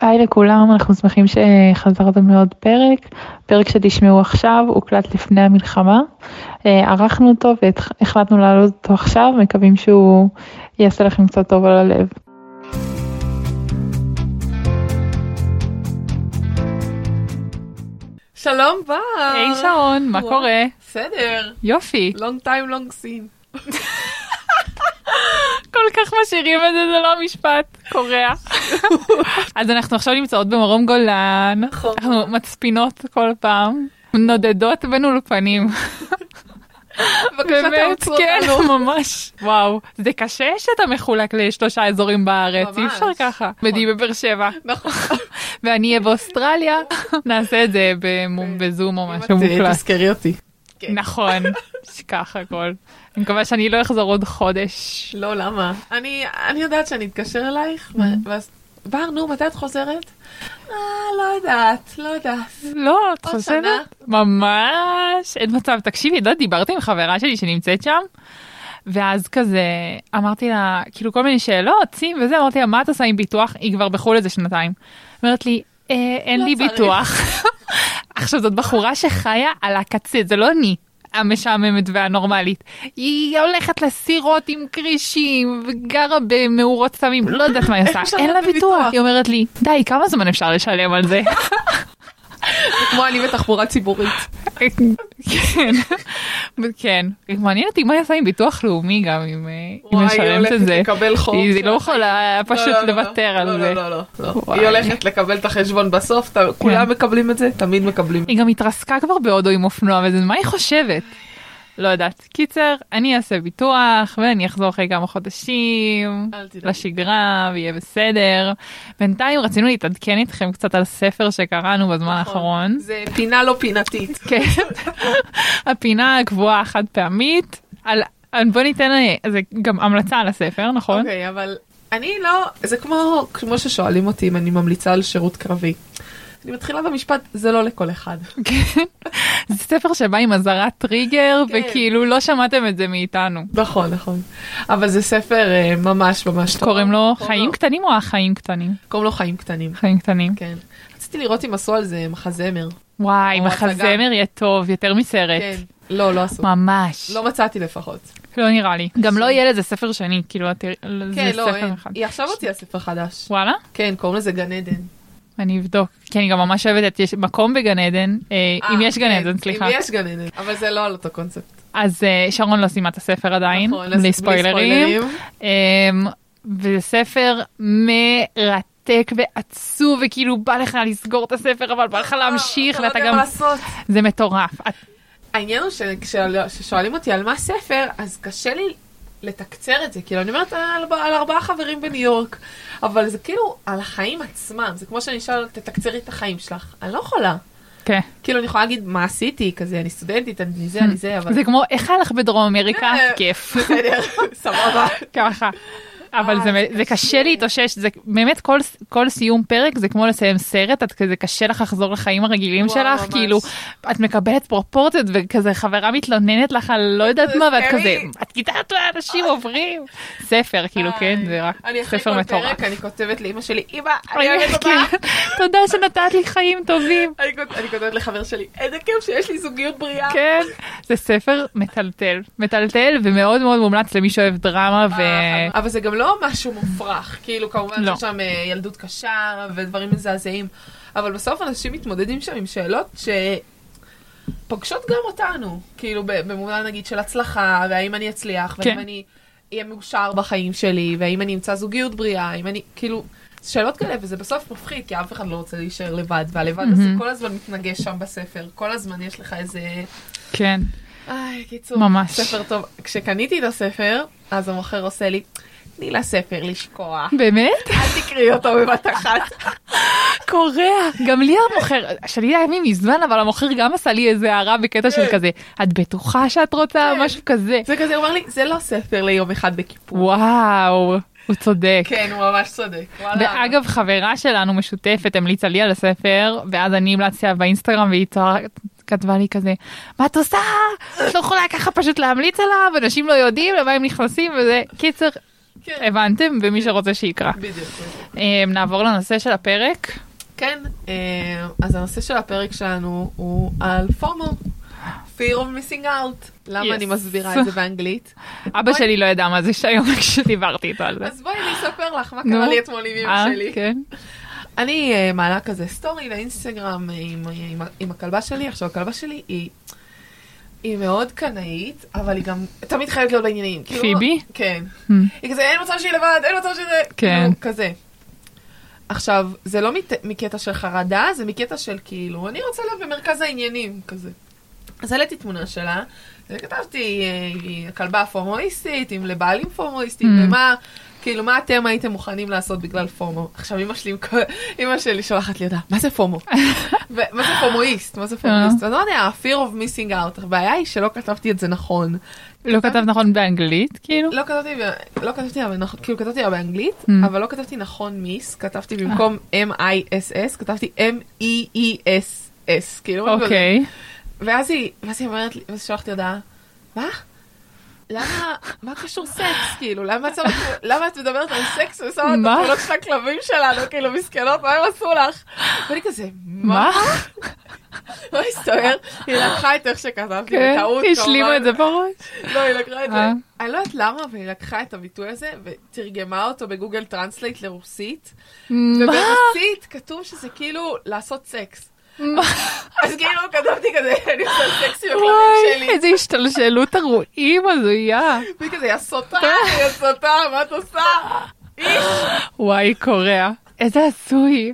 היי לכולם, אנחנו שמחים שחזרתם לעוד פרק. פרק שתשמעו עכשיו הוקלט לפני המלחמה. אה, ערכנו אותו והחלטנו להעלות אותו עכשיו, מקווים שהוא יעשה לכם קצת טוב על הלב. שלום בר. היי שרון, מה קורה? בסדר. יופי. long time long seen. כל כך משאירים את זה, זה לא משפט, קורע. אז אנחנו עכשיו נמצאות במרום גולן, נכון. אנחנו מצפינות כל פעם, נודדות בין אולפנים. בבקשה תעצרו כן, אותנו. ממש. וואו, זה קשה שאתה מחולק לשלושה אזורים בארץ, אי. אפשר ככה. בדי בבאר שבע. נכון. ואני אהיה באוסטרליה, נעשה את זה בזום או משהו מוקלט. תזכרי אותי. כן. נכון, שכח הכל. אני מקווה שאני לא אחזור עוד חודש. לא, למה? אני אני יודעת שאני אתקשר אלייך, Mm-hmm. ואז... בר, נו, מתי את חוזרת? אה, לא יודעת, לא יודעת. לא, את חושבת? שנה. ממש, אין מצב. תקשיבי, יודעת, דיברתי עם חברה שלי שנמצאת שם, ואז כזה אמרתי לה, כאילו כל מיני שאלות, צים וזה, אמרתי לה, מה את עושה עם ביטוח? היא כבר בחו"ל איזה שנתיים. אומרת לי, "אה, אין לא לי צריך." ביטוח. עכשיו, זאת בחורה שחיה על הקצה, זה לא אני. המשעממת והנורמלית. היא הולכת לסירות עם כרישים וגרה במאורות סמים, לא יודעת מה היא עושה, אין לה. ביטוח? היא אומרת לי, די, כמה זמן אפשר לשלם על זה? כמו אני בתחבורה ציבורית. כן, כן. מעניין אותי מה היא עושה עם ביטוח לאומי גם, אם אה, היא היא משלמת את זה. לקבל חוב היא של לא. יכולה פשוט לא, לא, לא, לוותר על זה. לא, לא, לא. היא הולכת לקבל את החשבון בסוף, כולם מקבלים את זה, תמיד מקבלים. היא גם התרסקה כבר בהודו עם אופנוע וזה, מה היא חושבת? לא יודעת. קיצר, אני אעשה ביטוח ואני אחזור אחרי כמה חודשים. לשגרה ויהיה בסדר. בינתיים רצינו להתעדכן איתכם קצת על ספר שקראנו בזמן האחרון. זה פינה לא פינתית. כן. הפינה הקבועה החד פעמית. על, בוא ניתן זה גם המלצה על הספר נכון? אוקיי, אבל אני לא, זה כמו, כמו ששואלים אותי אם אני ממליצה על שירות קרבי. אני מתחילה במשפט, זה לא לכל אחד. כן. זה ספר שבא עם אזהרת טריגר כן. וכאילו לא שמעתם את זה מאיתנו. נכון, נכון. אבל זה ספר אה, ממש ממש טוב. קוראים לו חיים קטנים או החיים קטנים? קוראים לו חיים קטנים. חיים קטנים. כן. רציתי לראות אם עשו על זה מחזמר. וואי. מחזמר יהיה טוב יותר מסרט. כן. לא, לא עשו. ממש. לא מצאתי לפחות. לא נראה לי. גם לא יהיה לזה ספר שני, כאילו זה כן, לא, ספר אין. אחד. היא עכשיו הוציאה ספר חדש. וואלה? כן, קוראים לזה גן עדן. אני אבדוק. כי אני גם ממש אוהבת את יש מקום בגן עדן, אה, אם אה, יש גן כן, עדן, סליחה. אם יש גן עדן, אבל זה לא על אותו קונספט. אז אה, שרון לא סיימה את הספר עדיין, נכון, בלי ספוילרים. אמ, וזה ספר מרתק ועצוב וכאילו בא לך לסגור את הספר אבל בא לך להמשיך לא ואתה גם. זה מטורף. העניין הוא שכששואלים אותי על מה ספר, אז קשה לי לתקצר את זה. כאילו, אני אומרת על, על ארבעה חברים בניו יורק, אבל זה כאילו על החיים עצמם. זה כמו שאני אשאל, תתקצרי את החיים שלך. אני לא יכולה. כן. כאילו, אני יכולה להגיד מה עשיתי, כזה, אני סטודנטית, אני זה, אני זה, אבל... זה כמו איך היה לך בדרום אמריקה אה, כיף בסדר, סבבה. ככה. אבל אה, זה, זה קשה. להתאושש, זה באמת כל, כל סיום פרק זה כמו לסיים סרט, את כזה קשה לך לחזור לחיים הרגילים וואו, שלך, ממש. כאילו את מקבלת פרופורציות וכזה חברה מתלוננת לך על לא יודעת מה ואת. כזה, את יודעת מה אנשים עוברים. ספר כאילו כן, זה רק אני אחרי ספר כל מטורף. פרק, אני כותבת לאמא שלי, אמא, אני אוהבת אותך. כן. תודה שנתת לי חיים טובים. אני כות- אני כותבת לחבר שלי, איזה כיף שיש לי זוגיות בריאה. כן, זה ספר מטלטל, מטלטל ומאוד מאוד מומלץ למי שאוהב דרמה ו... אה, אבל זה גם לא משהו מופרך, כאילו כמובן לא. שיש שם אה, ילדות קשה ודברים מזעזעים, אבל בסוף אנשים מתמודדים שם עם שאלות שפוגשות גם אותנו, כאילו במובן נגיד של הצלחה, והאם אני אצליח, והאם כן. אני אהיה מאושר בחיים שלי, והאם אני אמצא זוגיות בריאה, האם אני, כאילו, שאלות כאלה, וזה בסוף מפחיד, כי אף אחד לא רוצה להישאר לבד, והלבד הזה מהמם. כל הזמן מתנגש שם בספר, כל הזמן יש לך איזה... כן, איי, קיצור, ממש. ספר טוב. כשקניתי את הספר, אז המוכר עושה לי, תני לספר לשקוע. באמת? אל תקראי אותו בבת אחת. קורע. גם לי המוכר, שלי היה ימים מזמן, אבל המוכר גם עשה לי איזה הערה בקטע של כן. כזה, את בטוחה שאת רוצה כן. משהו כזה? זה כזה, הוא אמר לי, זה לא ספר ליום אחד בכיפור. וואו, הוא צודק. כן, הוא ממש צודק. ואגב, חברה שלנו משותפת המליצה לי על הספר, ואז אני המלצתי עליו באינסטגרם והיא. כתבה לי כזה, מה את עושה? את לא יכולה ככה פשוט להמליץ עליו, אנשים לא יודעים למה הם נכנסים וזה. קיצר, כן, הבנתם? ומי שרוצה שיקרא. בדיוק. אה, נעבור לנושא של הפרק. כן, אה, אז הנושא של הפרק שלנו הוא על פומו. fear of missing out. למה Yes. אני מסבירה את זה באנגלית? אבא בואי- שלי לא ידע מה זה שהיום כשדיברתי איתו על זה. אז בואי אני אספר לך מה. קרה לי אתמול עם אמא אה, שלי. כן. אני אה, מעלה כזה סטורי לאינסטגרם אה, עם, עם, עם הכלבה שלי, עכשיו הכלבה שלי היא, היא מאוד קנאית, אבל היא גם תמיד חייבת להיות בעניינים. כאילו- פיבי? כן. Hmm. היא כזה, אין מצב שהיא לבד, אין מצב שזה... כן. כאילו, כזה. עכשיו, זה לא מת, מקטע של חרדה, זה מקטע של כאילו, אני רוצה להיות במרכז העניינים, כזה. אז העליתי תמונה שלה, וכתבתי, אה, היא הכלבה הפורמואיסטית, עם לבעלים פורמואיסטים, Mm. ומה, כאילו, מה אתם הייתם מוכנים לעשות בגלל פומו? עכשיו, אמא שלי, אמא שלי שולחת לי הודעה, מה זה פומו? ומה זה פומואיסט? מה זה פומואיסט? אז לא יודע, fear of missing out. הבעיה היא שלא כתבתי את זה נכון. לא כתב נכון באנגלית, כאילו? לא כתבתי, לא כתבתי, אבל נכון, כאילו כתבתי באנגלית, Mm. אבל לא כתבתי נכון מיס, כתבתי במקום M-I-S-S, כתבתי M-E-E-S-S, כאילו. אוקיי. ואז היא, ואז היא אומרת לי, ואז שלחתי הודעה, מה? למה, מה קשור סקס, כאילו, למה את מדברת על סקס ושמה את? התמונות של הכלבים שלנו, כאילו, מסכנות, מה הם עשו לך? ואני כזה, מה? לא הסתבר, היא לקחה את איך שכתבתי, כן, בטעות, השלימו כמובן. את זה בראש. לא, היא לקחה את זה. אה. אני לא יודעת למה, אבל היא לקחה את הביטוי הזה ותרגמה אותו ב Google Translate לרוסית. מה? וברוסית כתוב שזה כאילו לעשות סקס. מה? אז כאילו כתבתי כזה, אני עושה סקס עם הכלבים וואי, שלי. איזה השתלשלות אירועים הזויה. והיא כזה, יא סוטה, יא סוטה, מה את עושה? איש. וואי, קורע. איזה עשוי.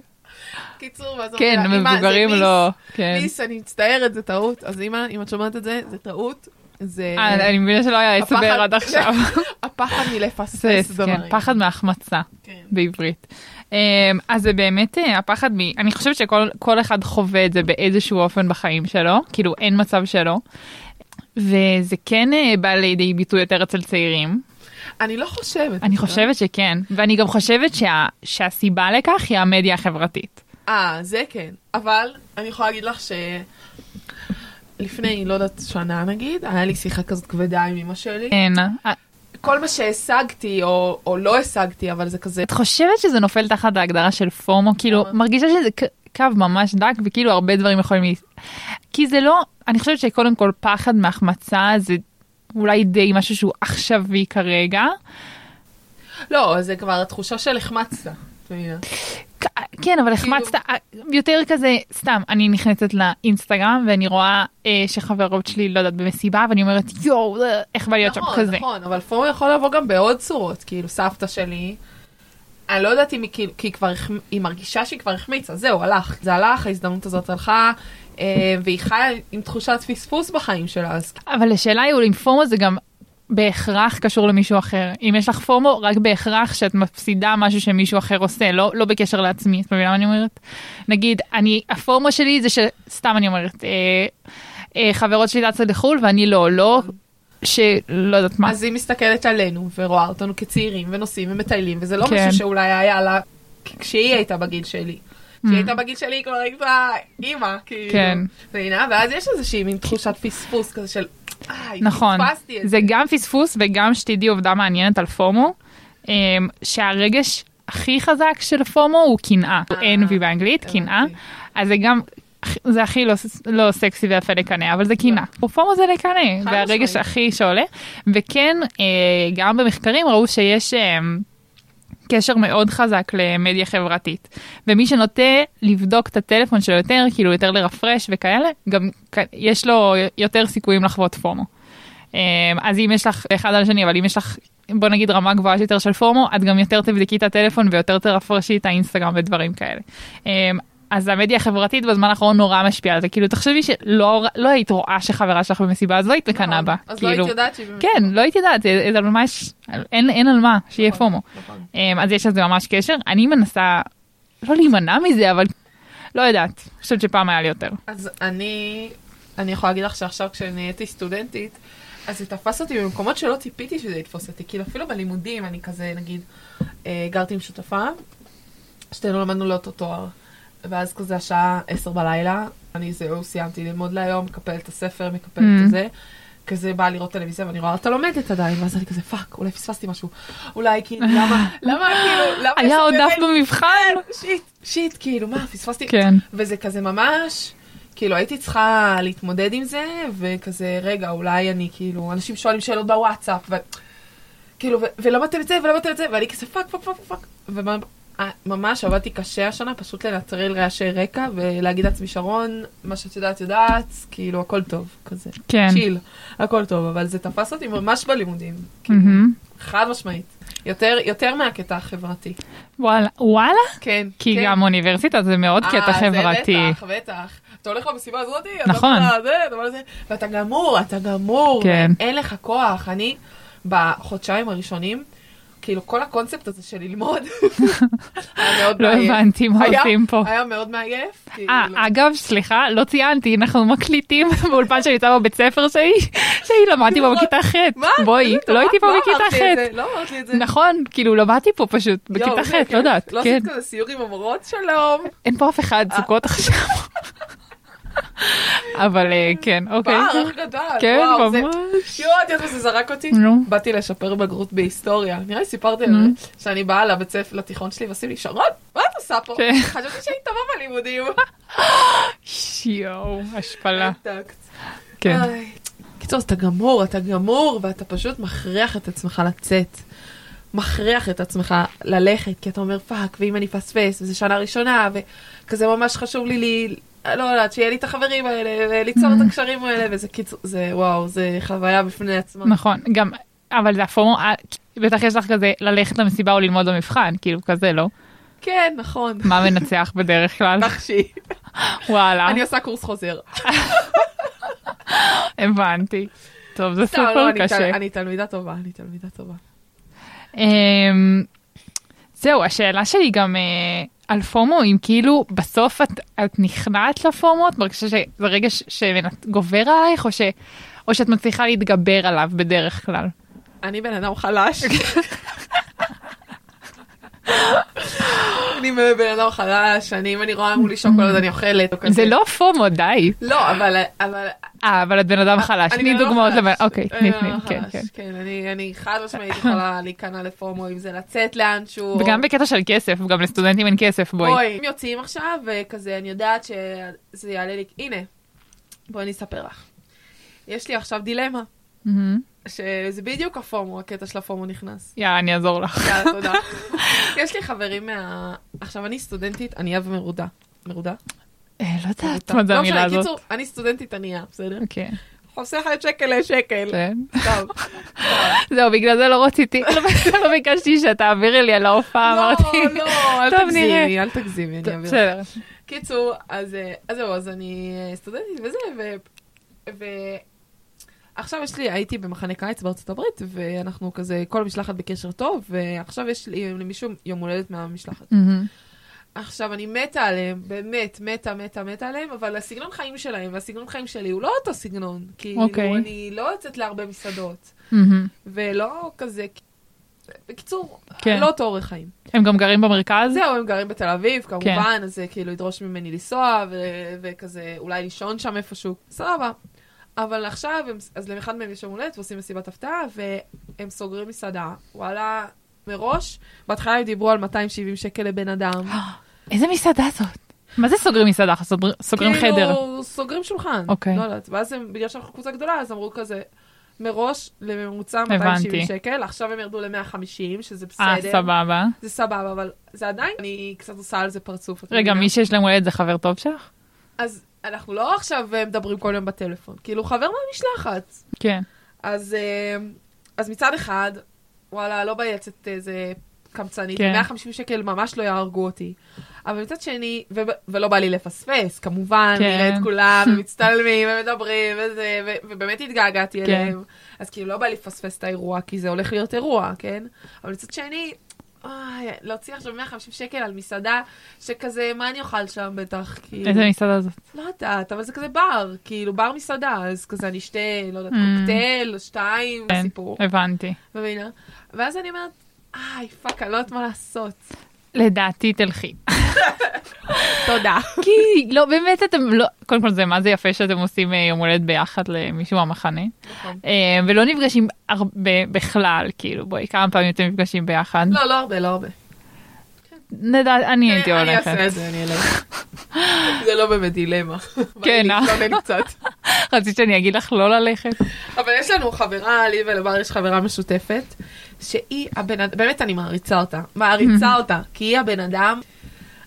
קיצור, ואז כן, אמרתי לה, "אמא, זה מבוגרים לא. כן. מיס, אני מצטערת, זה טעות. אז אמא, אם את שומעת את זה, זה טעות. זה אה, אני מבינה שלא היה הסבר עד עכשיו. הפחד מלפספס סס, כן, דברים. פחד מהחמצה כן. בעברית. אמ, אז זה באמת אה, הפחד מ... אני חושבת שכל כל אחד חווה את זה באיזשהו אופן בחיים שלו, כאילו אין מצב שלא. וזה כן אה, בא לידי ביטוי יותר אצל צעירים. אני לא חושבת. אני. חושבת שכן, ואני גם חושבת שה, שהסיבה לכך היא המדיה החברתית. אה, זה כן. אבל אני יכולה להגיד לך ש... לפני, לא יודעת, שנה נגיד, היה לי שיחה כזאת כבדה עם אמא שלי. כן. כל מה שהשגתי, או, או לא השגתי, אבל זה כזה... את חושבת שזה נופל תחת ההגדרה של פומו? כאילו? מרגישה שזה קו ממש דק, וכאילו הרבה דברים יכולים... ל- כי זה לא, אני חושבת שקודם כל פחד מהחמצה זה אולי די משהו שהוא עכשווי כרגע. לא, זה כבר התחושה של החמצת. כן, אבל החמצת, אה, יותר כזה, סתם, אני נכנסת לאינסטגרם ואני רואה אה, שחברות שלי, לא יודעת, במסיבה, ואני אומרת, יואו, אה, איך בא להיות שם נכון, כזה. נכון, אבל פומו יכול לבוא גם בעוד צורות. כאילו, סבתא שלי, אני לא יודעת אם היא כאילו, כי היא כבר, היא מרגישה שהיא כבר החמיצה, זהו, הלך. זה הלך, ההזדמנות הזאת הלכה, אה, והיא חיה עם תחושת פספוס בחיים שלה, אז אבל השאלה היא, אולי אם פומו זה גם בהכרח קשור למישהו אחר. אם יש לך פומו, רק בהכרח שאת מפסידה משהו שמישהו אחר עושה, לא, לא בקשר לעצמי. את מבינה מה אני אומרת? נגיד, אני, הפומו שלי זה שסתם אני אומרת, אה, אה, חברות שלי טסות לחו"ל ואני לא, לא, שלא יודעת מה. אז היא מסתכלת עלינו ורואה אותנו כצעירים ונוסעים ומטיילים, וזה לא כן. משהו שאולי היה לה כשהיא הייתה בגיל שלי. כשהיא הייתה בגיל שלי כבר הייתה אימא, כאילו. כן. ואז יש איזושהי מין תחושת פספוס כזה של, אה, נכון, פספסתי את זה גם פספוס וגם שתדעי עובדה מעניינת על פומו, אמ, שהרגש הכי חזק של פומו הוא קנאה, אה, envy באנגלית, הבנתי. קנאה, אז זה גם, זה הכי לא, לא סקסי ויפה לקנא, אבל זה קנאה. פומו זה לקנא, זה הרגש. הכי שעולה, וכן, אה, גם במחקרים ראו שיש... אמ, קשר מאוד חזק למדיה חברתית. ומי שנוטה לבדוק את הטלפון שלו יותר, כאילו יותר לרפרש וכאלה, גם יש לו יותר סיכויים לחוות פומו. אמ, אז אם יש לך אחד על השני, אבל אם יש לך, בוא נגיד רמה גבוהה יותר של פומו, את גם יותר תבדקי את הטלפון ויותר תרפרשי את האינסטגרם ודברים כאלה. אז המדיה החברתית בזמן האחרון נורא משפיעה על זה, כאילו תחשבי שלא לא היית רואה שחברה שלך במסיבה, אז לא היית מקנאה בה. נכון. אז לא כאילו, הייתי יודעת שהיא באמת... כן, לא הייתי יודעת, מה יש, אין, אין על מה, שיהיה נכון, פומו. נכון. אמ, אז יש לזה ממש קשר. אני מנסה לא להימנע מזה, אבל לא יודעת, חושבת שפעם היה לי יותר. אז אני, אני יכולה להגיד לך שעכשיו כשנהייתי סטודנטית, אז זה תפס אותי במקומות שלא ציפיתי שזה יתפוס אותי. כאילו אפילו בלימודים, אני כזה, נגיד, אה, גרתי עם שותפה, שתינו למדנו לאותו תואר, ואז כזה השעה עשר בלילה, אני זהו, סיימתי ללמוד להיום, מקפלת את הספר, מקפלת Mm. את זה, כזה באה לראות טלוויזיה ואני רואה אותה לומדת עדיין, ואז אני כזה fuck, אולי פספסתי משהו, אולי כאילו, למה, למה כאילו, למה היה עוד דף במבחן? shit, shit, כאילו, מה, פספסתי? כן. וזה כזה ממש, כאילו, הייתי צריכה להתמודד עם זה, וכזה, רגע, אולי אני, כאילו, אנשים שואלים שאלות בוואטסאפ, ו... כאילו, ו- ולמדתם את זה, ולמדתם את זה, ואני כזה fuck, fuck, fuck, fuck. וממש עבדתי קשה השנה, פשוט לנטרל רעשי רקע, ולהגיד לעצמי, שרון, מה שאת יודעת, יודעת, כאילו, הכל טוב, כזה. כן. chill, הכל טוב, אבל זה תפס אותי ממש בלימודים, כאילו. חד משמעית. יותר, יותר מהקטע החברתי. וואלה, וואלה? כן, כי כן. גם אוניברסיטה זה מאוד קטע אה, חברתי. זה בטח, בטח. אתה הולך למסיבה הזאתי, אתה נכון. בא לזה, אתה בא לזה, ואתה גמור, אתה גמור, כן. אין לך כוח. אני, בחודשיים הראשונים, כאילו כל הקונספט הזה של ללמוד, היה מאוד לא מעייף. הבנתי מה עושים פה. היה מאוד מעייף. כאילו, אה, אגב, סליחה, לא ציינתי, אנחנו מקליטים באולפן שנמצא בבית ספר שלי, שהיא למדתי בו בכיתה ח'. מה? בואי, איזה לא הייתי פה בכיתה ח'. לא אמרת לי את זה. נכון, כאילו למדתי פה פשוט, בכיתה ח'. לא יודעת, לא כן. עשית כזה סיור עם המורות? שלום. אין פה אף אחד, אה. סוכות עכשיו. אבל אה, כן, אוקיי. פער, איך גדל. כן, ממש. יואו, את יודעת מה זה זרק אותי? נו. באתי לשפר בגרות בהיסטוריה. נראה לי סיפרתי על. זה, שאני באה לבית ספר, לתיכון שלי, ועושים לי, שרון, מה את עושה פה? כן. חשבתי שהיית טובה בלימודים. יואו, השפלה. כן. קיצור, אתה גמור, אתה גמור, ואתה פשוט מכריח את עצמך לצאת. מכריח את עצמך ללכת, כי אתה אומר fuck, ואם אני אפספס, וזו שנה ראשונה, וכזה ממש חשוב לי, לי לא יודעת, שיהיה לי את החברים האלה, וליצור את הקשרים האלה, וזה קיצור, זה וואו, זה חוויה בפני עצמה. נכון, גם, אבל זה הפומו, אה, בטח יש לך כזה ללכת למסיבה או ללמוד במבחן, כאילו כזה, לא? כן, נכון. מה מנצח בדרך כלל? נחשי. וואלה, אני עושה קורס חוזר. הבנתי. טוב, זה לא, סופר תל- קשה. אני תלמידה טובה, אני תלמידה טובה. זהו, השאלה שלי גם אה, על פומו, אם כאילו בסוף את, את נכנעת לפומות, מרגישה שזה רגע שגובר עלייך, או, ש, או שאת מצליחה להתגבר עליו בדרך כלל? אני בן אדם חלש. אני בן אדם חלש, אני אם אני רואה מולי שוקולד אני אוכלת. זה לא פומו, די. לא, אבל... אה, אבל את בן אדם חלש. אני תני דוגמאות. לבן... אוקיי, אני תני, בן תני, כן, חלש, כן. כן, אני אני חד משמעית יכולה להיכנע לפומו, אם זה לצאת לאנשהו. וגם בקטע של כסף, גם לסטודנטים אין כסף, בואי. בואי, אם יוצאים עכשיו, וכזה, אני יודעת שזה יעלה לי... הנה, בואי אני אספר לך. יש לי עכשיו דילמה. שזה בדיוק הפומו, הקטע של הפומו נכנס. יאללה, אני אעזור לך. יאללה, תודה. יש לי חברים מה... עכשיו, אני סטודנטית ענייה ומרודה. מרודה? אה, לא יודעת. מה זה לא המילה משנה, הזאת. קיצור, אני סטודנטית ענייה, בסדר? אוקיי. חוסך את שקל לשקל. כן. טוב. זהו, בגלל זה לא רציתי, לא ביקשתי שתעבירי לי על ההופעה, לא, אמרתי. לא, אל טוב, תגזימי. אל תגזימי, אני אעביר. בסדר. קיצור, אז אה, אז זהו, אז אני אה, סטודנטית וזה, ו... עכשיו יש לי, הייתי במחנה קיץ בארצות הברית, ואנחנו כזה, כל המשלחת בקשר טוב, ועכשיו יש לי למישהו יום הולדת מהמשלחת. מהמם. עכשיו, אני מתה עליהם, באמת, מתה, מתה, מתה עליהם, אבל הסגנון חיים שלהם והסגנון חיים שלי הוא לא אותו סגנון. כאילו, אוקיי. אני לא יוצאת להרבה מסעדות, מהמם. ולא כזה... בקיצור, כן. לא אותו אורח חיים. הם גם גרים במרכז? זהו, הם גרים בתל אביב, כן. כמובן, אז זה כאילו ידרוש ממני לנסוע, ו- וכזה, אולי לישון שם איפשהו, סבבה. אבל עכשיו, הם, אז לאחד מהם יש יום הולדת ועושים מסיבת הפתעה, והם סוגרים מסעדה. וואלה, מראש, בהתחלה הם דיברו על 270 שקל לבן אדם. איזה מסעדה זאת? מה זה סוגרים מסעדה? סוגר- סוגרים חדר? כאילו, סוגרים שולחן. אוקיי. לא יודעת. ואז הם, בגלל שאנחנו קבוצה גדולה, אז אמרו כזה, מראש לממוצע הבנתי. 270 שקל, עכשיו הם ירדו ל-150, שזה בסדר. אה, סבבה. זה סבבה, אבל זה עדיין, אני קצת עושה על זה פרצוף. רגע? מי שיש להם הולדת זה חבר טוב שלך? אז אנחנו לא עכשיו אה, מדברים כל יום בטלפון, כאילו חבר מהמשלחת. כן. אז, אה, אז מצד אחד, וואלה, לא בא לצאת איזה קמצנית, כן. 150 שקל ממש לא יהרגו אותי. אבל מצד שני, ו- ולא בא לי לפספס, כמובן, כן. נראה את כולם, ומצטלמים, ומדברים, וזה, ו- ובאמת התגעגעתי כן. אליהם. אז כאילו לא בא לי לפספס את האירוע, כי זה הולך להיות אירוע, כן? אבל מצד שני, אוי, להוציא עכשיו 150 שקל על מסעדה, שכזה, מה אני אוכל שם בטח, כאילו. איזה מסעדה זאת? לא יודעת, אבל זה כזה בר, כאילו בר מסעדה, אז כזה אני אשתה, לא יודעת, ממ. קוקטייל, שתיים, כן, סיפור, הבנתי. מבינה? ואז אני אומרת, איי, fuck, אני לא יודעת מה לעשות. לדעתי תלכי. תודה. כי לא באמת אתם לא קודם כל זה מה זה יפה שאתם עושים אה, יום הולדת ביחד למישהו מהמחנה נכון. אה, ולא נפגשים הרבה בכלל כאילו בואי כמה פעמים אתם נפגשים ביחד לא, לא הרבה, לא הרבה. נדע אני הייתי אני הולכת אעשה את זה, אני אלך. זה לא באמת דילמה. כן, אה? לי להתלונן קצת. רצית שאני אגיד לך לא ללכת אבל יש לנו חברה, לי ולבר יש חברה משותפת, שהיא הבן אדם, באמת אני מעריצה אותה, מעריצה אותה, כי היא הבן אדם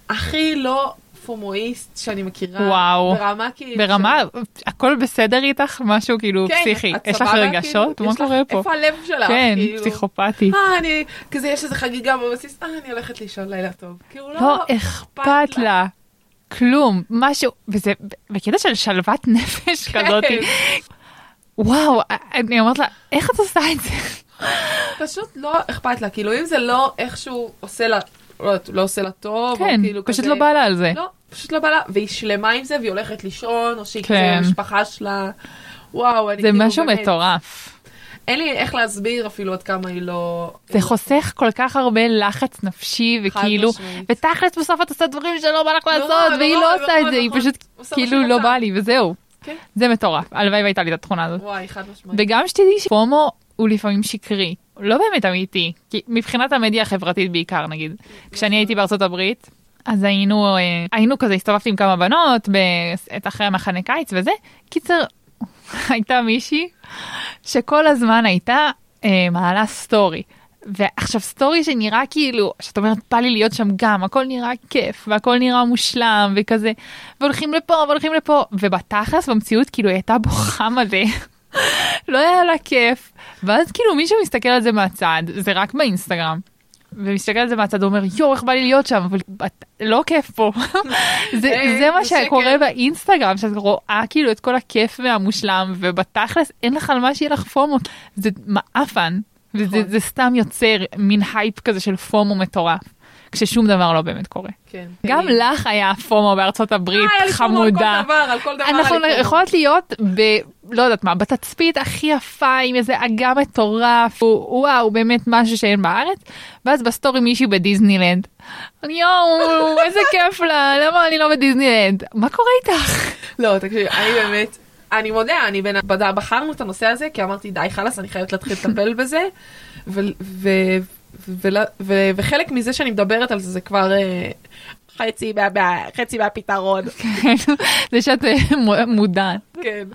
הכי לא פומואיסט שאני מכירה. וואו. ברמה כאילו... ברמה הכל בסדר איתך משהו כאילו כן, פסיכי יש לך רגשות כאילו? מה קורה פה איפה הלב שלך? כן כאילו? פסיכופתי אה, אני, כזה יש איזה חגיגה בבסיס, אה, אני הולכת לישון לילה טוב. כאילו, לא, לא אכפת לה כלום משהו וזה בקטע של שלוות נפש כן. כזאת וואו אני אומרת לה איך את עושה את זה פשוט לא אכפת לה, כאילו אם זה לא איכשהו עושה לה, לא, לא עושה לה טוב, כן או כאילו פשוט כזה, לא בא לה על זה לא, פשוט לא בא לה, והיא שלמה עם זה, והיא הולכת לישון, או שהיא כן. כזה במשפחה שלה, וואו, אני זה כאילו משהו באמת, מטורף אין לי איך להסביר אפילו עד כמה היא לא... זה חוסך כל כך הרבה לחץ נפשי וכאילו. ותכלס בסוף את עושה דברים שלא בא לך לעשות נכון, והיא נכון, לא עושה את זה היא נכון. פשוט כאילו לא. בא לי וזהו כן. זה מטורף הלוואי והייתה לי את התכונה הזאת וואי, חד משמעית. וגם שתדעי שפומו הוא לפעמים שקרי, לא באמת אמיתי, כי מבחינת המדיה החברתית בעיקר נגיד. כשאני הייתי בארצות הברית, אז היינו, אה, היינו כזה, הסתובבתי עם כמה בנות, את אחרי המחנה קיץ וזה. קיצר, הייתה מישהי שכל הזמן הייתה אה, מעלה סטורי. ועכשיו סטורי שנראה כאילו, שאת אומרת בא לי להיות שם גם, הכל נראה כיף והכל נראה מושלם וכזה, והולכים לפה והולכים לפה, ובתכלס במציאות כאילו היא הייתה בוכה מלא. לא היה לה כיף. ואז כאילו מישהו מסתכל על זה מהצד, זה רק באינסטגרם. ומסתכל על זה מהצד ואומר יואו איך בא לי להיות שם אבל את- לא כיף פה זה, אין, זה מה שקורה. באינסטגרם שאת רואה כאילו את כל הכיף והמושלם ובתכלס אין לך על מה שיהיה לך פומו זה מעפן וזה נכון. זה סתם יוצר מין הייפ כזה של פומו מטורף כששום דבר לא באמת קורה. כן. גם. לך היה פומו בארצות הברית חמודה. אנחנו. יכולות להיות ב... לא יודעת מה, בתצפית הכי יפה עם איזה אגם מטורף, הוא- וואו, באמת משהו שאין בארץ, ואז בסטורי מישהי בדיסנילנד. יואו, איזה כיף לה, למה אני לא בדיסנילנד? מה קורה איתך? לא, תקשיבי, אני באמת, אני מודה, אני בין, בחרנו את הנושא הזה, כי אמרתי, די, חלאס, אני חייבת להתחיל לטפל בזה, ו, ו, ו, ו, וחלק מזה שאני מדברת על זה, זה כבר אה, חצי, מה, חצי מהפתרון, זה שאת אה, מו- מודעת, כן.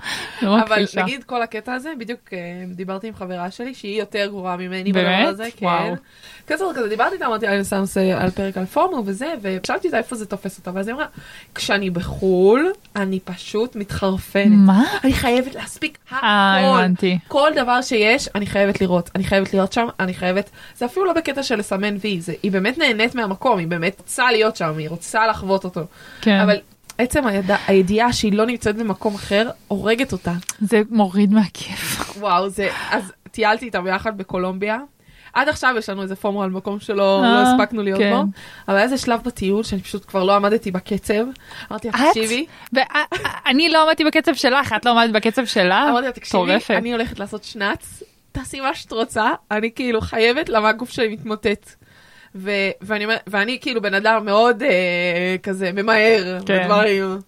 אבל. נגיד כל הקטע הזה, בדיוק אה, דיברתי עם חברה שלי, שהיא יותר גרועה ממני באמת? בדבר הזה, כן. וואו. כזה כזה דיברתי איתה, אמרתי לה, אני נושא על פרק על פורמו וזה, ושאלתי אותה איפה זה תופס אותה, ואז היא אמרה, כשאני בחו"ל, אני פשוט מתחרפנת. מה? אני חייבת להספיק אה, הכל. הבנתי. כל דבר שיש, אני חייבת לראות. אני חייבת להיות שם, אני חייבת... זה אפילו לא בקטע של לסמן וי, זה, היא באמת נהנית מהמקום, היא באמת רוצה להיות שם, היא רוצה לחוות אותו. כן, אבל עצם הידע, הידיעה שהיא לא נמצאת במקום אחר, הורגת אותה. זה מוריד מהכיף. וואו, זה... אז טיילתי איתה ביחד בקולומביה. עד עכשיו יש לנו איזה פומו על מקום שלא אה, לא הספקנו להיות כן. בו, אבל היה איזה שלב בטיול שאני פשוט כבר לא עמדתי בקצב. אמרתי לה? תקשיבי, ואני לא עמדתי בקצב שלך, את לא עמדת בקצב שלה? אמרתי לה, תקשיבי. אני הולכת לעשות שנץ, תעשי מה שאת רוצה, אני כאילו חייבת, למה הגוף שלי מתמוטט. ו- ואני, ואני כאילו בן אדם מאוד אה, כזה ממהר כן. בדברים.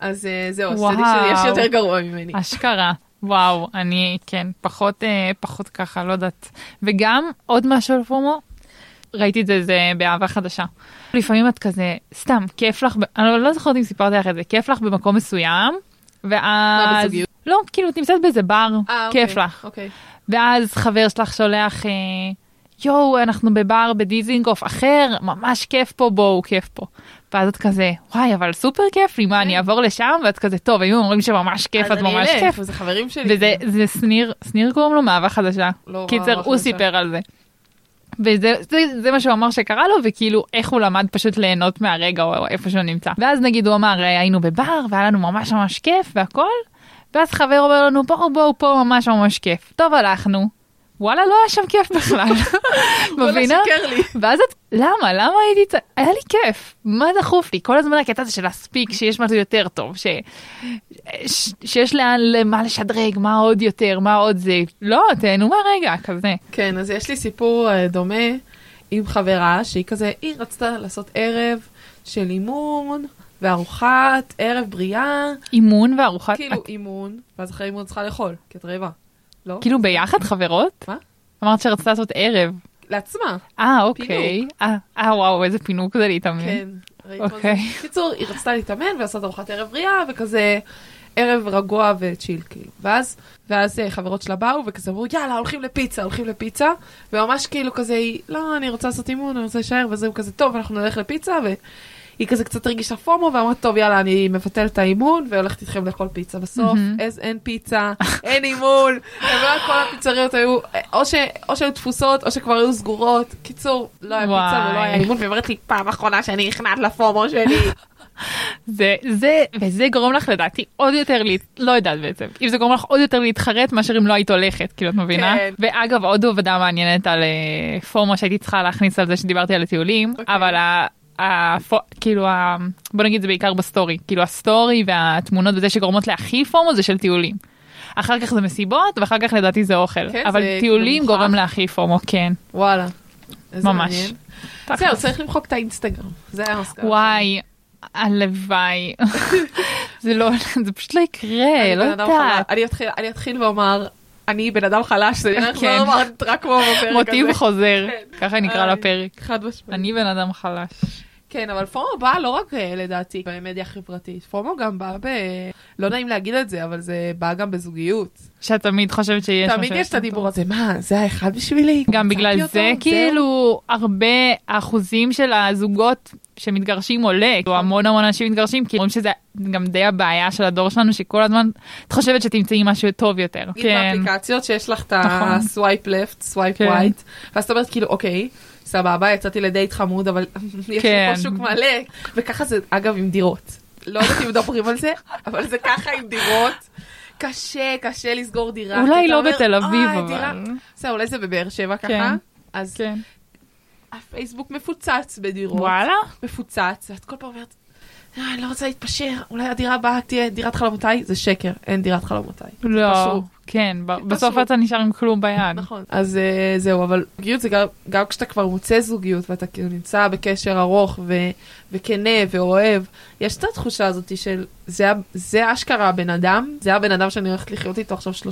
אז אה, זהו, וואו. תדעי שיש יותר גרוע ממני. אשכרה. וואו, אני כן, פחות, אה, פחות ככה, לא יודעת. וגם עוד משהו על פומו, ראיתי את זה, זה באהבה חדשה. לפעמים את כזה, סתם, כיף לך, אני לא- לא זוכרת אם סיפרתי לך את זה, כיף לך במקום מסוים, ואז... מה, בזוגיות? לא, כאילו, את נמצאת באיזה בר, אה, כיף אוקיי, לך. אוקיי. ואז חבר שלך שולח, אה, יואו, אנחנו בבר בדיזינגוף אחר, ממש כיף פה, בואו, כיף פה. ואז את כזה, וואי, אבל סופר כיף לי, מה, אני אעבור לשם? ואת כזה, טוב, היו אומרים שממש כיף, כן. אז אז אני ממש אלך, כיף. וזה חברים שלי. וזה זה שניר, שניר קוראים לו מאהבה חדשה. לא, קיצר, אהבה הוא. סיפר על זה. וזה זה, זה מה שהוא אמר שקרה לו וכאילו איך הוא למד פשוט ליהנות מהרגע או איפה שהוא נמצא. ואז נגיד הוא אמר "אה, היינו בבר והיה לנו ממש ממש כיף והכל. ואז חבר אומר לנו בואו בואו פה ממש ממש כיף. טוב הלכנו. וואלה לא היה שם כיף בכלל. וואלה, מבינה? שיקר לי. ואז את למה למה הייתי צ... היה לי כיף מה דחוף לי כל הזמן הקטע הזה של להספיק שיש משהו יותר טוב ש... ש... שיש לאן למה לשדרג מה עוד יותר מה עוד זה לא תהנו מהרגע כזה כן, אז יש לי סיפור אה, דומה עם חברה שהיא כזה, היא רצתה לעשות ערב של אימון, וארוחת ערב בריאה, אימון וארוחת, כאילו אימון, ואז אחרי אימון צריכה לאכול, כי את רעבה. לא? כאילו ביחד חברות? מה? אמרת שרצית לעשות ערב. לעצמה, אה, אוקיי. אה, אה, וואו, איזה פינוק זה להתאמן. כן. אוקיי. קיצור, היא רצתה להתאמן ולעשות ארוחת ערב בריאה, וכזה ערב רגוע וצ'יל, כאילו. ואז, ואז אה, חברות שלה באו, וכזה אמרו, יאללה, הולכים לפיצה, הולכים לפיצה, וממש כאילו כזה, היא, לא, אני רוצה לעשות אימון, אני רוצה להישאר, וזהו כזה, טוב, אנחנו נלך לפיצה, והיא כזה קצת הרגישה פומו, ואמרה, טוב, יאללה, אני מבטלת את האימון, והולכת איתכם לאכול פיצה. בסוף. אז אין פיצה, אין אימון, ובאמת כל הפיצריות היו, או, ש, או שהיו תפוסות, או שכבר היו סגורות. קיצור, לא היה פיצה. ולא היה אימון, והיא אומרת לי, פעם אחרונה שאני נכנעת לפומו שלי. זה, זה, וזה גורם לך לדעתי עוד יותר, לה- לא יודעת בעצם, אם זה גורם לך עוד יותר להתחרט מאשר אם לא היית הולכת, כאילו את מבינה? כן. ואגב עוד עובדה מעניינת על אה, פומו שהייתי צריכה להכניס על זה שדיברתי על הטיולים, אוקיי. אבל. הפו, כאילו ה, בוא נגיד זה בעיקר בסטורי כאילו הסטורי והתמונות וזה שגורמות להכי פומו זה של טיולים. אחר כך זה מסיבות ואחר כך לדעתי זה אוכל כן, אבל זה טיולים כאילו גורם. להכי פורמו כן וואלה. ממש. זהו, צריך למחוק את האינסטגרם. זה המסקנה. וואי הלוואי זה לא זה פשוט לא יקרה לא יודעת. אני אתחיל- ואומר, אני בן אדם חלש, זה נראה כן. אמרת רק כמו בפרק מוטיב הזה. חוזר, כן. ככה נקרא איי, לפרק. חד משמעית. אני בן אדם חלש. כן, אבל פומו בא לא רק אה, לדעתי במדיה חברתית, פומו גם בא ב... לא נעים להגיד את זה, אבל זה בא גם בזוגיות. שאת תמיד חושבת שיש תמיד משהו יש את הדיבור. הזה, מה, זה האחד בשבילי? גם בגלל זה כאילו הרבה האחוזים של הזוגות שמתגרשים עולה, כאילו המון המון אנשים מתגרשים, כי אומרים שזה גם די הבעיה של הדור שלנו, שכל הזמן את חושבת שתמצאי משהו טוב יותר. כן, באפליקציות שיש לך את left, swipe כן. right, ואז את אומרת כאילו, אוקיי, סבבה, יצאתי לדייט חמוד, אבל יש לי כן. פה שוק מלא. וככה זה, אגב, עם דירות. לא יודעת אם מדברים על זה, אבל זה ככה עם דירות. קשה, קשה לסגור דירה. אולי לא אומר, בתל אביב, "אה, דירה." אבל... בסדר, אולי זה בבאר שבע ככה. כן. אז כן. הפייסבוק מפוצץ בדירות. וואלה? מפוצץ, ואת כל פעם אומרת, "אה, אני לא רוצה להתפשר, אולי הדירה הבאה תהיה דירת חלומותיי, זה שקר, אין דירת חלומותיי. לא. כן, ב- בסוף. אתה נשאר עם כלום ביד. נכון. אז אה, זהו, אבל זוגיות זה גם, גם כשאתה כבר מוצא זוגיות ואתה כאילו נמצא בקשר ארוך ו, וכנה ואוהב, יש את התחושה הזאת של זה, זה אשכרה הבן אדם, זה הבן אדם שאני הולכת לחיות איתו עכשיו 30-40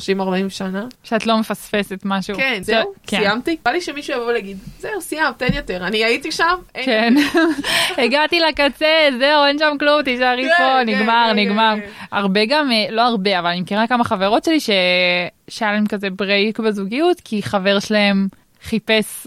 שנה. שאת לא מפספסת משהו. כן, זה- זהו, כן. סיימתי. בא לי שמישהו יבוא ויגיד, זהו, סיימת, אין יותר, אני הייתי שם, אין כן, הגעתי לקצה, זהו, אין שם כלום, תישארי כן, פה, כן, נגמר, כן, נגמר. כן. הרבה גם, אה, לא הרבה, אבל אני מכירה כמה חברות שלי ש- שהיה להם כזה break בזוגיות, כי חבר שלהם חיפש.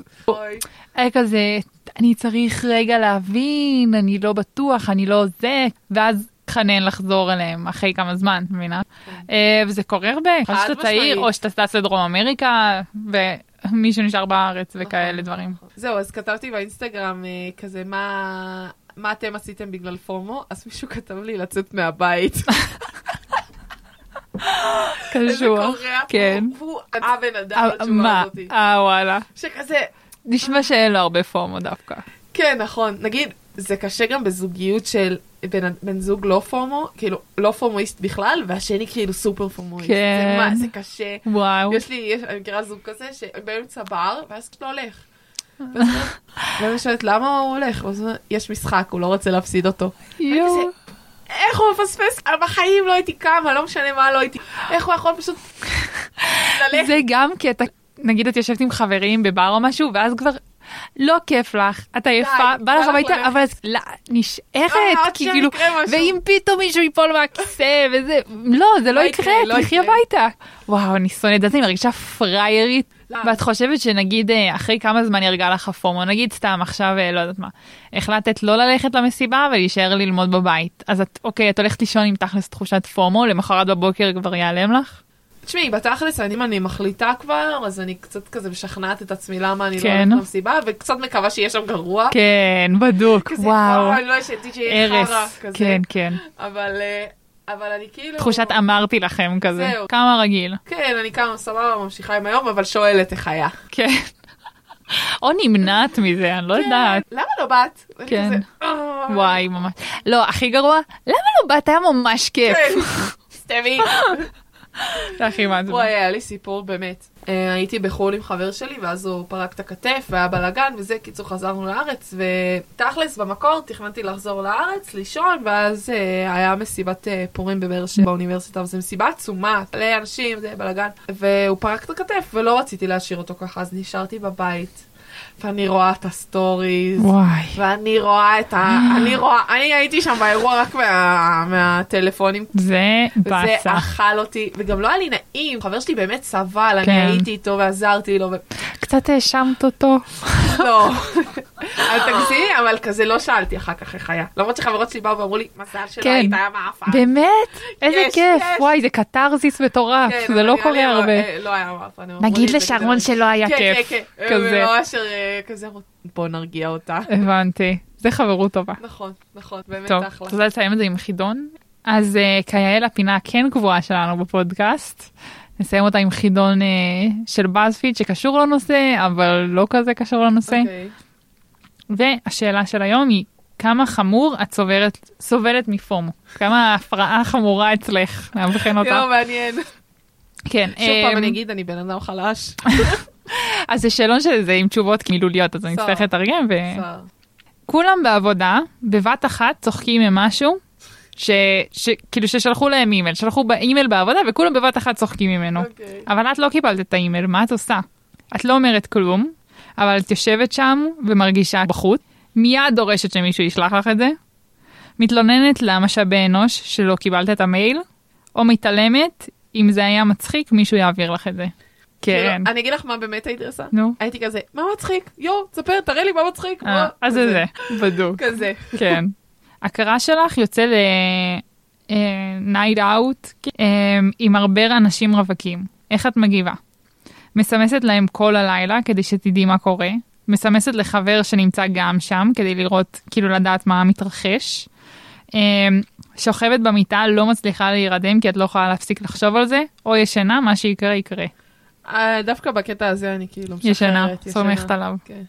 היה כזה, אני צריך רגע להבין, אני לא בטוח, אני לא זה, ואז התחנן לחזור אליהם אחרי כמה זמן, את מבינה? אה, וזה קורה הרבה, חד או שאתה צעיר. או שאתה טס לדרום אמריקה, ומישהו נשאר בארץ וכאלה נכון, דברים. נכון. זהו, אז כתבתי באינסטגרם אה, כזה, מה... מה אתם עשיתם בגלל פומו? אז מישהו כתב לי לצאת מהבית. קשוח. כן. והוא הבן אדם אה, לתשובה מה? הזאתי. אה וואלה. שכזה, נשמע שאין לו הרבה פומו דווקא. כן, נכון. נגיד, זה קשה גם בזוגיות של בן, בן זוג לא פומו, כאילו, לא פומואיסט בכלל, והשני כאילו סופר פומואיסט. כן. זה מה, זה קשה. וואו. יש לי, יש, אני מכירה זוג כזה, שבאמצע בר, ואז לא הולך. ואז ואז אני שואלת, למה הוא הולך? יש משחק, הוא לא רוצה להפסיד אותו. יואו. איך הוא מפספס? בחיים לא הייתי קמה, לא משנה מה, לא הייתי... איך הוא יכול פשוט ללכת? זה גם כי אתה, נגיד את יושבת עם חברים בבר או משהו, ואז כבר לא כיף לך, את עייפה, בא לך הביתה. אבל נשארת, אה, כאילו. ואם פתאום מישהו ייפול מהכיסא וזה, לא, זה לא לא יקרה, לא תלכי. הביתה. וואו, אני שונאת את זה, אני מרגישה פריירית. ואת חושבת שנגיד אה, אחרי כמה זמן ירגע לך הפומו, נגיד סתם עכשיו, אה, לא יודעת מה, החלטת לא ללכת למסיבה ולהישאר ללמוד בבית. אז את, אוקיי, את הולכת לישון עם תכלס תחושת פומו, למחרת בבוקר כבר ייעלם לך? תשמעי, בתכלס, אם אני מחליטה כבר, אז אני קצת כזה משכנעת את עצמי למה אני לא כן. הולכת למסיבה, וקצת מקווה שיהיה שם גרוע. כן, בדוק, כזה, וואו. אני לא ישנתי שיהיה חרא כזה. כן, כן. אבל אה, אבל אני כאילו... תחושת אמרתי לכם כזה. זהו. כמה רגיל. כן, אני קמה סבבה, ממשיכה עם היום, אבל שואלת איך היה. כן. או נמנעת מזה, אני לא יודעת. למה לא באת? כן. כזה, "אה." וואי, ממש. לא, הכי גרוע, למה לא באת? היה ממש כיף. כן. סתמי. זה הכי מעצבן. וואי, היה לי סיפור באמת. אה, הייתי בחו"ל עם חבר שלי, ואז הוא פרק את הכתף, והיה בלאגן, וזה, קיצור, חזרנו לארץ, ותכלס, במקור תכננתי לחזור לארץ, לישון, ואז אה, היה מסיבת אה, פורים בבאר שבע באוניברסיטה, וזו מסיבה עצומה, מלא אנשים, זה בלאגן, והוא פרק את הכתף, ולא רציתי להשאיר אותו ככה, אז נשארתי בבית. ואני רואה את הסטוריז, וואי. ואני רואה את ה... אני רואה, אני הייתי שם באירוע רק מה, מהטלפונים, זה וזה באסה. אכל אותי, וגם לא היה לי נעים, חבר שלי באמת סבל, כן. אני הייתי איתו ועזרתי לו, ו... קצת האשמת אותו. לא, אל תגזימי, אבל כזה לא שאלתי אחר כך איך היה. למרות שחברות שלי באו ואמרו לי, מזל שלא כן. היית, היה מעפן. באמת? איזה yes, כיף. וואי, זה קתרזיס מטורף. כן, זה לא קורה הרבה. אה, לא היה מעפן. נגיד לשרון. שלא היה כן, כיף. כן, כן. הם ממש אה, כזה, בוא נרגיע אותה. הבנתי. זה חברות טובה. נכון, נכון, באמת טוב, אחלה. תודה לסיים את זה עם חידון. אז uh, כיאה לפינה הכן קבועה שלנו בפודקאסט. נסיים אותה עם חידון uh, של באזפיד שקשור לנושא, אבל לא כזה קשור לנושא. אוקיי. והשאלה של היום היא, כמה חמור את סובלת, סובלת מפומו? כמה הפרעה חמורה אצלך לאבחן אותה? יואו, מעניין. כן. שוב פעם אמ, אני אגיד, אני בן אדם חלש. אז זה שאלון שזה עם תשובות מילוליות, אז אני. אצטרך לתרגם. ו... כולם בעבודה, בבת אחת צוחקים ממשהו, ש... ש... כאילו ששלחו להם אימייל, שלחו באימייל בעבודה וכולם בבת אחת צוחקים ממנו. אוקיי. אבל את לא קיבלת את האימייל, מה את עושה? את לא אומרת כלום, אבל את יושבת שם ומרגישה בחוץ, מיד דורשת שמישהו ישלח לך את זה, מתלוננת למשאבי אנוש שלא קיבלת את המייל, או מתעלמת, אם זה היה מצחיק, מישהו יעביר לך את זה. כן. כאילו, אני אגיד לך מה באמת הייתי עושה. נו. הייתי כזה, מה מצחיק? יואו, תספר, תראה לי מה מצחיק. אה, מה?" אז זה. זה, בדוק. כזה. כן. ה crush שלך יוצא ל... night out עם הרבה אנשים רווקים. איך את מגיבה? מסמסת להם כל הלילה כדי שתדעי מה קורה. מסמסת לחבר שנמצא גם שם כדי לראות, כאילו לדעת מה מתרחש. אה, שוכבת במיטה, לא מצליחה להירדם כי את לא יכולה להפסיק לחשוב על זה, או ישנה, מה שיקרה יקרה. אה, דווקא בקטע הזה אני כאילו משחררת. ישנה, סומכת עליו. כן.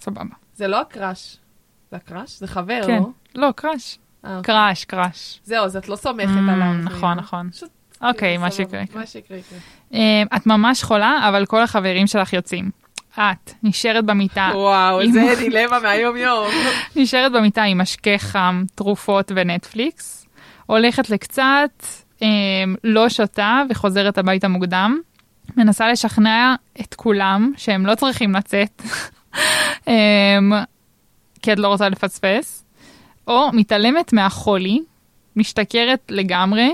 סבבה. זה לא הקראש. זה הקראש? זה חבר, כן. לא? לא, קראש. אה, אוקיי. קראש, קראש. זהו, אז את לא סומכת Mm, עליו. נכון, נכון. פשוט, אוקיי, כאילו, מה. שיקרה. יקרה. מה שיקרה יקרה. אה, את ממש חולה, אבל כל החברים שלך יוצאים. את נשארת במיטה, וואו, עם- זה דילמה מהיום יום. נשארת במיטה עם משקה חם, תרופות ונטפליקס, הולכת לקצת, אה, לא שותה וחוזרת הביתה מוקדם, מנסה לשכנע את כולם שהם לא צריכים לצאת, אה, כי את לא רוצה לפספס, או מתעלמת מהחולי, משתכרת לגמרי,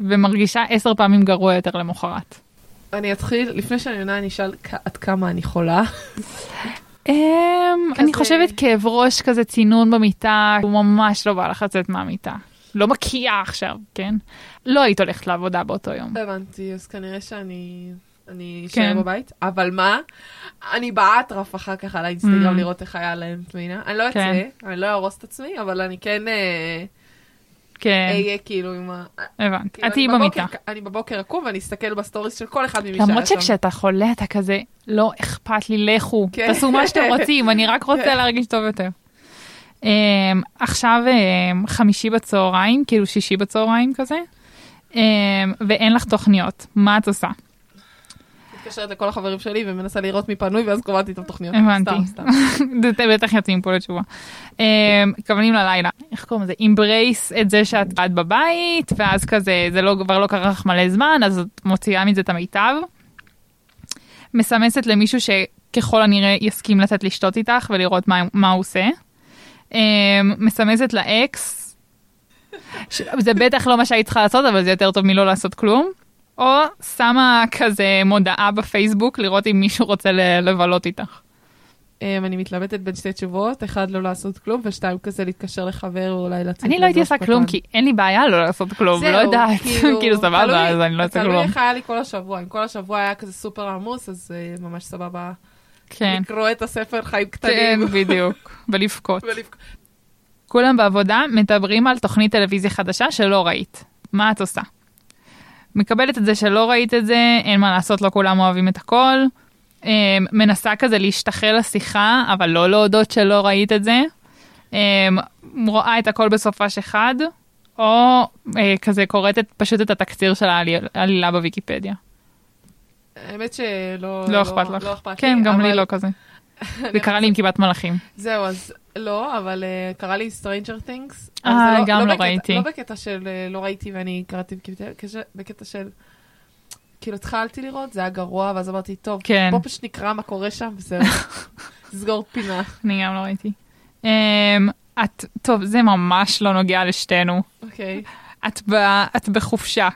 ומרגישה עשר פעמים גרוע יותר למחרת. אני אתחיל, לפני שאני עונה, אני אשאל עד כמה אני חולה. אמ, אני חושבת כאב ראש כזה צינון במיטה, הוא ממש לא בא לך לצאת מהמיטה. לא מקיאה עכשיו, כן? לא היית הולכת לעבודה באותו יום. הבנתי, אז כנראה שאני... אני כן. אשאר בבית, אבל מה? אני באטרף אחר כך על האינסטגרם Mm. לראות איך היה להם, את מבינה? אני לא כן. אצא, אני לא אהרוס את עצמי, אבל אני כן אה, כן, אהיה כאילו עם ה... הבנתי. כאילו, את תהיי במיטה. אני בבוקר אקום ואני אסתכל בסטוריס של כל אחד ממי שהיה שם. למרות שכשאתה חולה אתה כזה, לא אכפת לי, לכו, כן. תעשו מה שאתם רוצים, אני רק רוצה כן. להרגיש טוב יותר. אמ, עכשיו אמ, חמישי בצהריים, כאילו שישי בצהריים כזה, אמ, ואין לך תוכניות, מה את עושה? מתקשרת לכל החברים שלי ומנסה לראות מי פנוי, ואז קובעת איתם תוכניות. הבנתי. סתם, סתם. בטח יוצאים פה לתשובה. אמ, מתכוונים ללילה, איך קוראים לזה? embrace את זה שאת את בבית, ואז כזה, זה לא, כבר לא קרה לך מלא זמן, אז את מוציאה מזה את המיטב. מסמסת למישהו שככל הנראה יסכים לתת לשתות איתך ולראות מה, מה הוא עושה. אמ, מסמסת לאקס, זה בטח לא מה שהיית צריכה לעשות, אבל זה יותר טוב מלא לעשות כלום. או שמה כזה מודעה בפייסבוק לראות אם מישהו רוצה ל- לבלות איתך. אמ, אני מתלבטת בין שתי תשובות, אחד לא לעשות כלום, ושתיים כזה להתקשר לחבר או אולי לצאת. אני לא הייתי עושה כלום. כי אין לי בעיה לא לעשות כלום, לא יודעת, כאילו תלוי- סבבה, אז אני לא אעשה תלוי כלום. איך היה לי כל השבוע, אם כל השבוע היה כזה סופר עמוס, אז אה, ממש סבבה כן, לקרוא את הספר חיים כן, קטנים. בדיוק, ולבכות. ולבכ- כולם בעבודה מדברים על תוכנית טלוויזיה חדשה שלא ראית. מה את עושה? מקבלת את זה שלא ראית את זה, אין מה לעשות, לא כולם אוהבים את הכל. אמ, מנסה כזה להשתחרר לשיחה, אבל לא להודות שלא ראית את זה. אמ, רואה את הכל בסופש אחד, או אה, כזה קוראת את, פשוט את התקציר של העלילה- בוויקיפדיה. האמת שלא לא אכפת לך. לא אכפת כן, לי, גם לי אבל- לא כזה. זה קרה לי עם קיבת מלאכים. זהו, אז לא, אבל אה, קרה לי Stranger Things. אה, זה גם לא בקטע- ראיתי. לא בקטע של אה, לא ראיתי ואני קראתי בקטע- של... כאילו התחלתי לראות, זה היה גרוע, ואז אמרתי, טוב, כן. בוא פשוט נקרא מה קורה שם, וזהו. נסגור פינה. אני גם לא ראיתי. אמ, את, טוב, זה ממש לא נוגע לשתינו. אוקיי. את, ב, את בחופשה.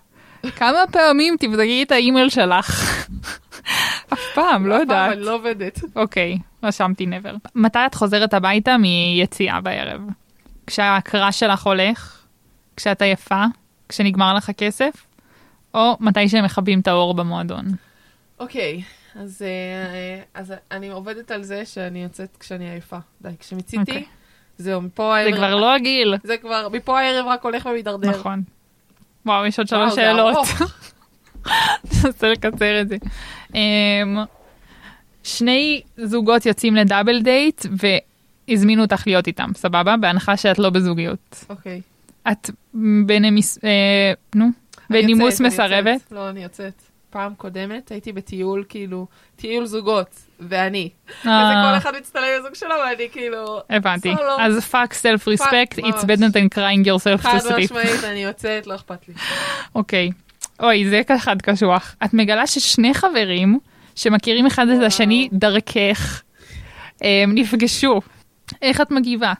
כמה פעמים תבדקי את האימייל שלך? אף פעם, לא אף פעם יודעת. אני לא עובדת. אוקיי, רשמתי נבר. מתי את חוזרת הביתה מיציאה בערב? כשהקראש שלך הולך? כשאת עייפה? כשנגמר לך הכסף? או מתי שהם מכבים את האור במועדון? אוקיי, אז, אה, אז אני עובדת על זה שאני יוצאת כשאני עייפה. די, כשמיציתי, אוקיי. זהו, מפה זה הערב... כבר לא הגיל. זה כבר, מפה הערב רק הולך ומידרדר. נכון. וואו, יש עוד שלוש זה שאלות. ננסה לקצר את זה. שני זוגות יוצאים לדאבל דייט והזמינו אותך להיות איתם, סבבה? בהנחה שאת לא בזוגיות. אוקיי. את בנמיס... אה, נו? בנימוס מסרבת? לא, אני יוצאת. פעם קודמת הייתי בטיול, כאילו, טיול זוגות, ואני. וזה אה, כל אחד מצטלם עם הזוג שלו, ואני כאילו... הבנתי. סולו. אז fuck self respect, it's better than crying yourself to sleep. חד משמעית, אני יוצאת, לא אכפת לי. אוקיי. אוי, זה אחד קשוח. את מגלה ששני חברים שמכירים אחד את. השני דרכך, הם נפגשו. איך את מגיבה?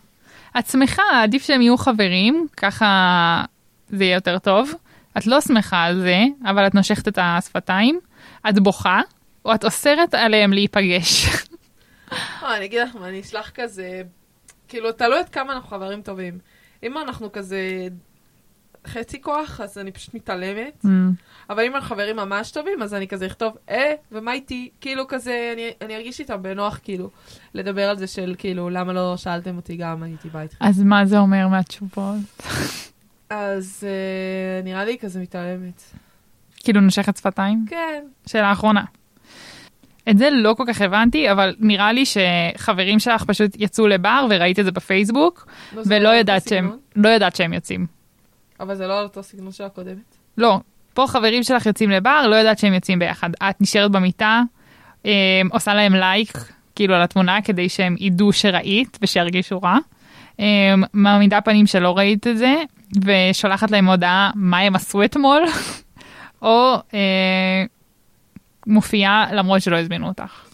את שמחה, עדיף שהם יהיו חברים, ככה זה יהיה יותר טוב. את לא שמחה על זה, אבל את נושכת את השפתיים. את בוכה, או את אוסרת עליהם להיפגש. לא, אני אגיד לך מה, אני אשלח כזה... כאילו, תלוי עד כמה אנחנו חברים טובים. אם אנחנו כזה חצי כוח, אז אני פשוט מתעלמת. Mm, אבל אם אנחנו חברים ממש טובים, אז אני כזה אכתוב, אה, ומה איתי? כאילו כזה, אני, אני ארגיש איתם בנוח, כאילו, לדבר על זה של, כאילו, למה לא שאלתם אותי גם, הייתי בא איתכם. אז מה זה אומר מהתשובות? אז אה, נראה לי כזה מתעלמת. כאילו נושכת שפתיים? כן. שאלה אחרונה. את זה לא כל כך הבנתי, אבל נראה לי שחברים שלך פשוט יצאו לבר וראית את זה בפייסבוק, לא, זה ולא לא ידעת שהם, לא ידעת שהם יוצאים. אבל זה לא על אותו סגנון של הקודמת. לא, פה חברים שלך יוצאים לבר, לא ידעת שהם יוצאים ביחד. את נשארת במיטה, אה, עושה להם לייק, כאילו על התמונה, כדי שהם ידעו שראית ושירגישו רע. אה, מעמידה פנים שלא ראית את זה, ושולחת להם הודעה מה הם עשו אתמול, או אה, מופיעה למרות שלא הזמינו אותך.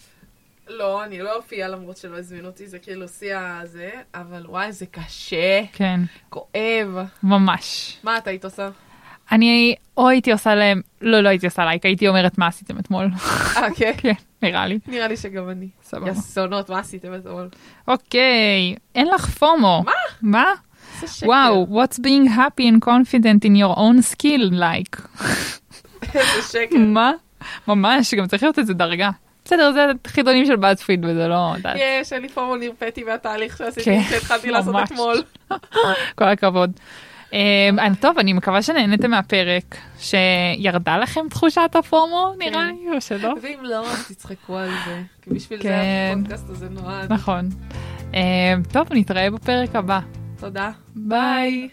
לא, אני לא אופיע למרות שלא הזמינו אותי, זה כאילו שיא הזה, אבל וואי, זה קשה, כן, כואב. ממש. מה את היית עושה? אני או הייתי עושה להם, לא, לא הייתי עושה לייק, הייתי אומרת מה עשיתם אתמול. אה, כן? כן, נראה לי. נראה לי שגם אני. סבבה. יסונות, מה עשיתם אתמול? אוקיי, אין לך פומו. מה? מה? וואו, what's being happy and confident in your own skill like? איזה שקר. מה? ממש, גם צריך להיות איזה דרגה. בסדר, זה חידונים של באזפיד וזה לא, יש, לי פומו נרפאתי מהתהליך כן, שעשיתי, שהתחלתי לעשות. אתמול. כל הכבוד. אמ, אני- טוב, אני מקווה שנהנתם מהפרק, שירדה לכם תחושת נראה כן. לי, או שלא? ואם לא, אז תצחקו על זה. כי בשביל זה כן. הפודקאסט הזה נועד. נכון. אמ, טוב, נתראה בפרק הבא. תודה. ביי.